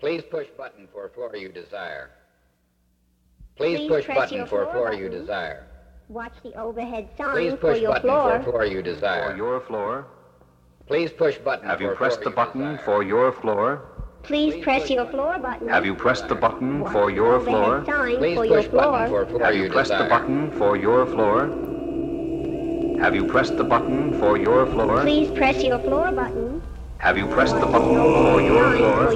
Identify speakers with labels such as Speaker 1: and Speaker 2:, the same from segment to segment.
Speaker 1: Please push button for floor you desire. Please,
Speaker 2: Please
Speaker 1: push button for
Speaker 2: floor
Speaker 1: floor you desire.
Speaker 2: Watch the overhead sign
Speaker 1: Please
Speaker 2: for
Speaker 1: push
Speaker 2: your
Speaker 1: button
Speaker 2: floor.
Speaker 1: for floor you desire.
Speaker 3: For
Speaker 1: desire.
Speaker 3: your floor.
Speaker 1: Please push button
Speaker 3: Have you
Speaker 1: for
Speaker 3: pressed
Speaker 1: floor
Speaker 3: the button
Speaker 1: desire.
Speaker 3: for your floor?
Speaker 2: Please press your floor button.
Speaker 3: Have you pressed the button
Speaker 2: Watch
Speaker 3: for your floor?
Speaker 1: Please
Speaker 2: for your
Speaker 1: push button
Speaker 2: floor.
Speaker 1: for floor
Speaker 3: Have
Speaker 1: you
Speaker 3: you pressed the button for your floor? Have you pressed the button for your floor?
Speaker 2: Please press your floor button.
Speaker 3: Have you pressed the button for your floor?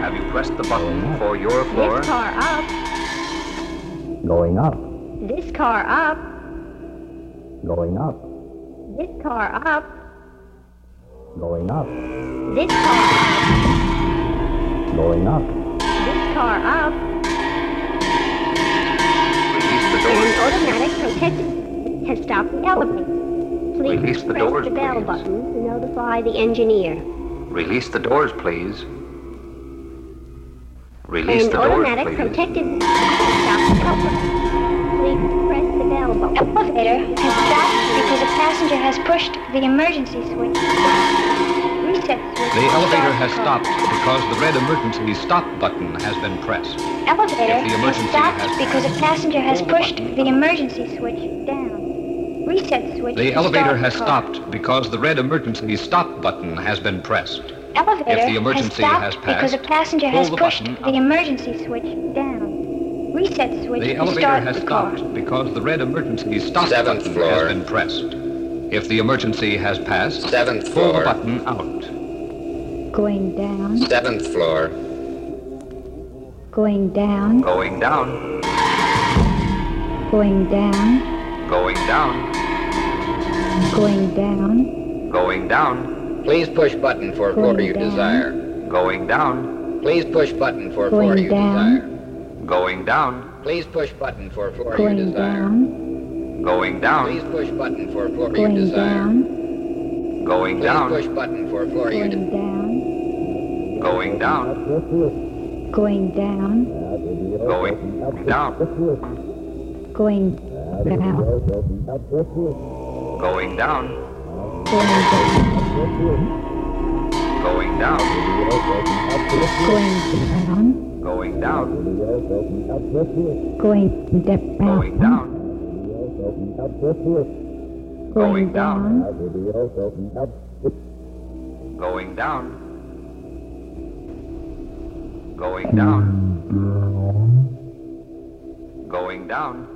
Speaker 3: Have you pressed the button for your floor?
Speaker 2: This car up.
Speaker 4: Going up,
Speaker 2: This car up.
Speaker 4: going up,
Speaker 2: This car up.
Speaker 4: going up,
Speaker 2: This car up.
Speaker 4: going up,
Speaker 2: This car up.
Speaker 3: Release the
Speaker 2: An automatic protected has stopped the elevator. Please
Speaker 3: Release the
Speaker 2: press
Speaker 3: doors,
Speaker 2: the bell
Speaker 3: please.
Speaker 2: button to notify the engineer.
Speaker 3: Release the doors, please. Release
Speaker 2: An
Speaker 3: the doors,
Speaker 2: automatic
Speaker 3: please.
Speaker 2: protected has stopped the elevator. Please press the bell button.
Speaker 5: elevator has stopped because a passenger has pushed the emergency switch. Reset switch.
Speaker 6: The elevator has stopped because the red emergency stop button has been pressed.
Speaker 5: Elevator
Speaker 6: If the
Speaker 5: has stopped
Speaker 6: has
Speaker 5: because a passenger has pushed the emergency switch down. Reset switch.
Speaker 6: The elevator
Speaker 5: start
Speaker 6: has
Speaker 5: the
Speaker 6: stopped because the red emergency stop button has been pressed.
Speaker 5: Elevator
Speaker 6: If the emergency
Speaker 5: has
Speaker 6: has
Speaker 5: stopped because a
Speaker 6: passed,
Speaker 5: passenger has
Speaker 6: the
Speaker 5: pushed the
Speaker 6: up.
Speaker 5: emergency switch down. Reset switch
Speaker 6: The elevator
Speaker 5: start
Speaker 6: has
Speaker 5: the car.
Speaker 6: stopped because the red emergency stop
Speaker 1: Seventh
Speaker 6: button
Speaker 1: floor.
Speaker 6: has been pressed. If the emergency has passed,
Speaker 1: Seventh
Speaker 6: pull the
Speaker 1: floor.
Speaker 6: button out.
Speaker 7: Going down,
Speaker 1: Seventh floor.
Speaker 7: going down,
Speaker 3: Going down.
Speaker 7: going down,
Speaker 3: Going down.
Speaker 7: going down,
Speaker 3: Going down.
Speaker 1: Please push button for floor
Speaker 7: Going
Speaker 1: you
Speaker 7: down.
Speaker 1: desire.
Speaker 3: Going down.
Speaker 1: Please push button for floor
Speaker 7: Going
Speaker 1: you
Speaker 7: down.
Speaker 1: desire.
Speaker 3: Going down.
Speaker 1: Please push button for floor you
Speaker 7: going
Speaker 1: desire.
Speaker 7: down,
Speaker 3: Going
Speaker 1: Please push button for floor you
Speaker 7: going
Speaker 1: desire.
Speaker 7: down,
Speaker 3: Going
Speaker 1: Please push button for floor you desire.
Speaker 7: going
Speaker 1: desire.
Speaker 7: down,
Speaker 3: Going down.
Speaker 7: going down,
Speaker 3: Going down.
Speaker 7: Going down,
Speaker 3: Going down.
Speaker 7: going down,
Speaker 3: Going down.
Speaker 7: going down,
Speaker 3: Going down.
Speaker 7: going
Speaker 3: Going
Speaker 7: down,
Speaker 3: down.
Speaker 7: going down,
Speaker 3: Going down. Going down.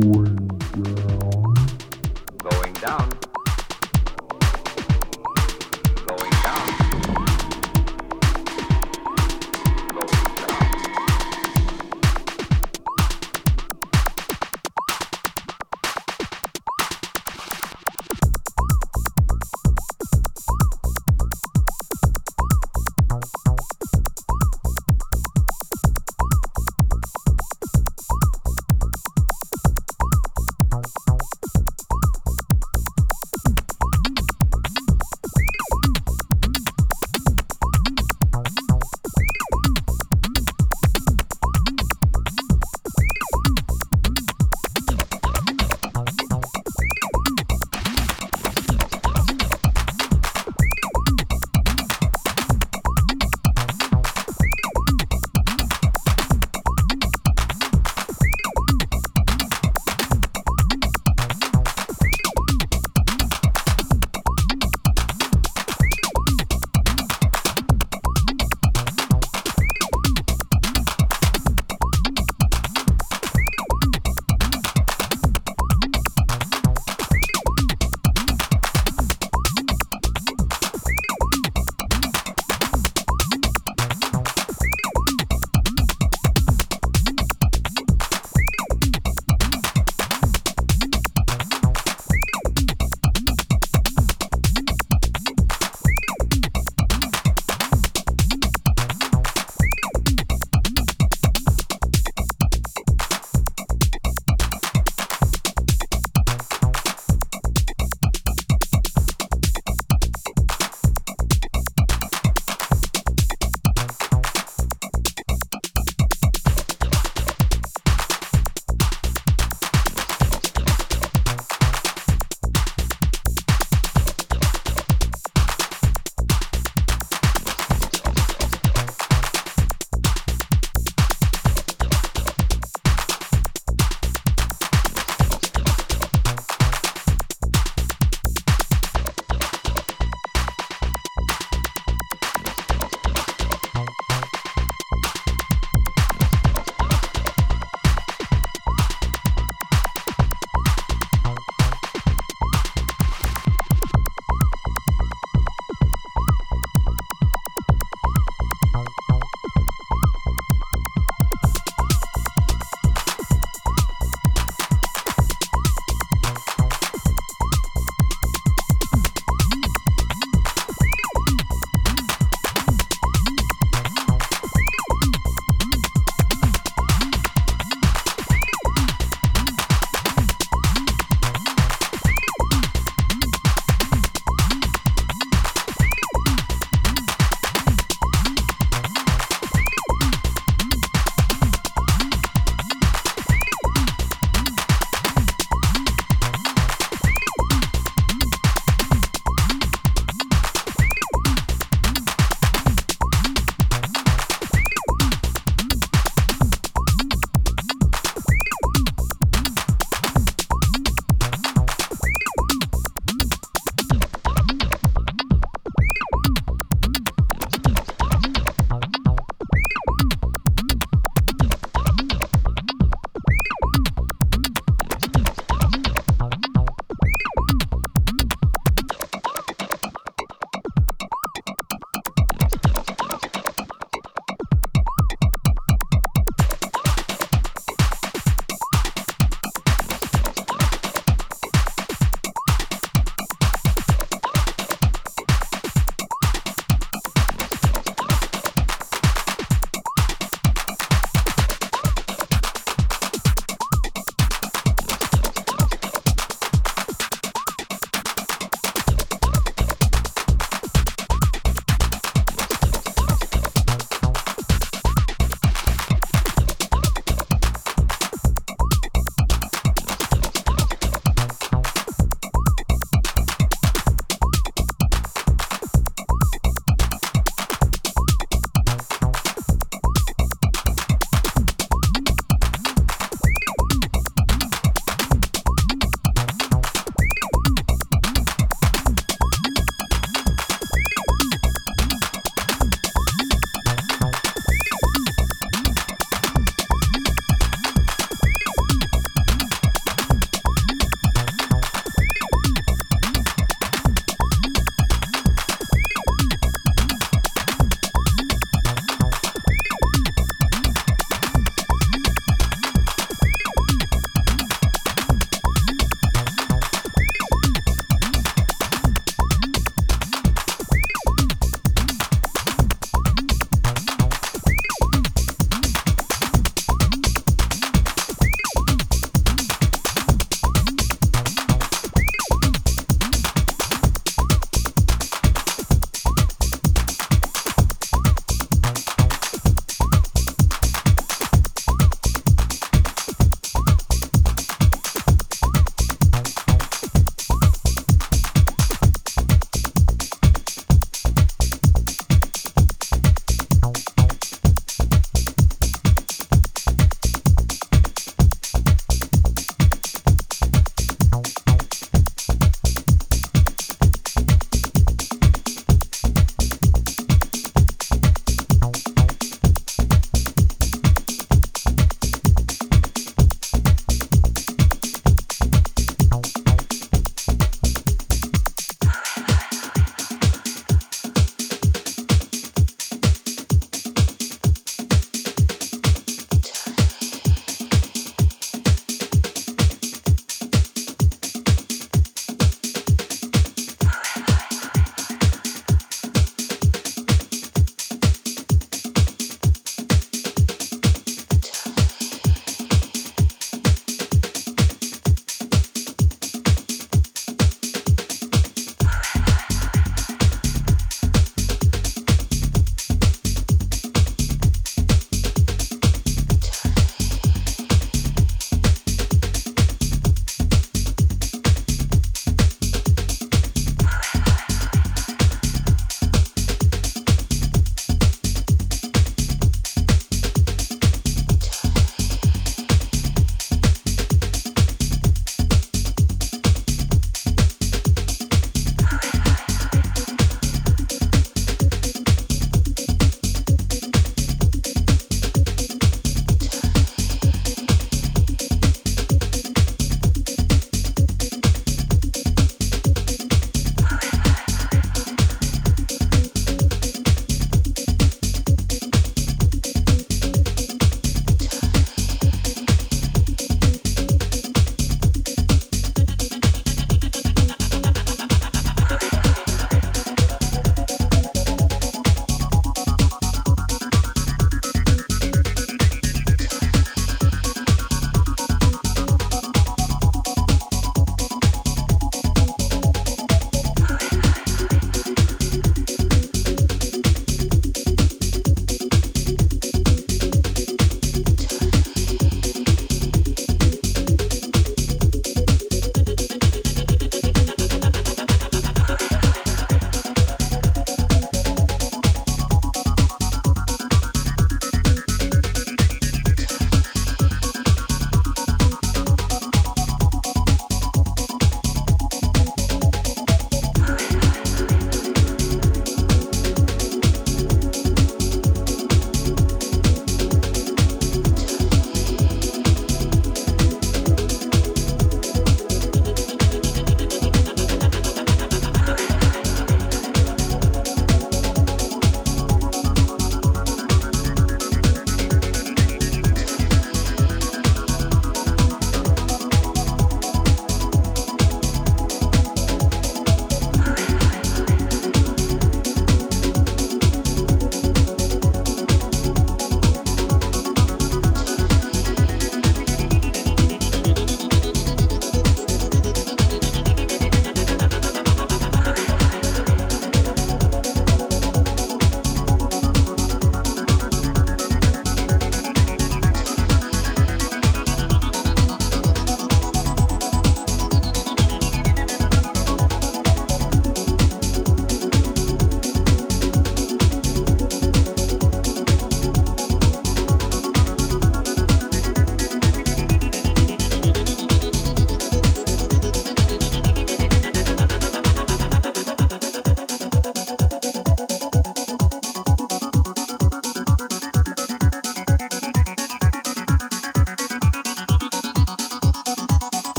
Speaker 3: Going down. Going down.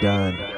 Speaker 8: done.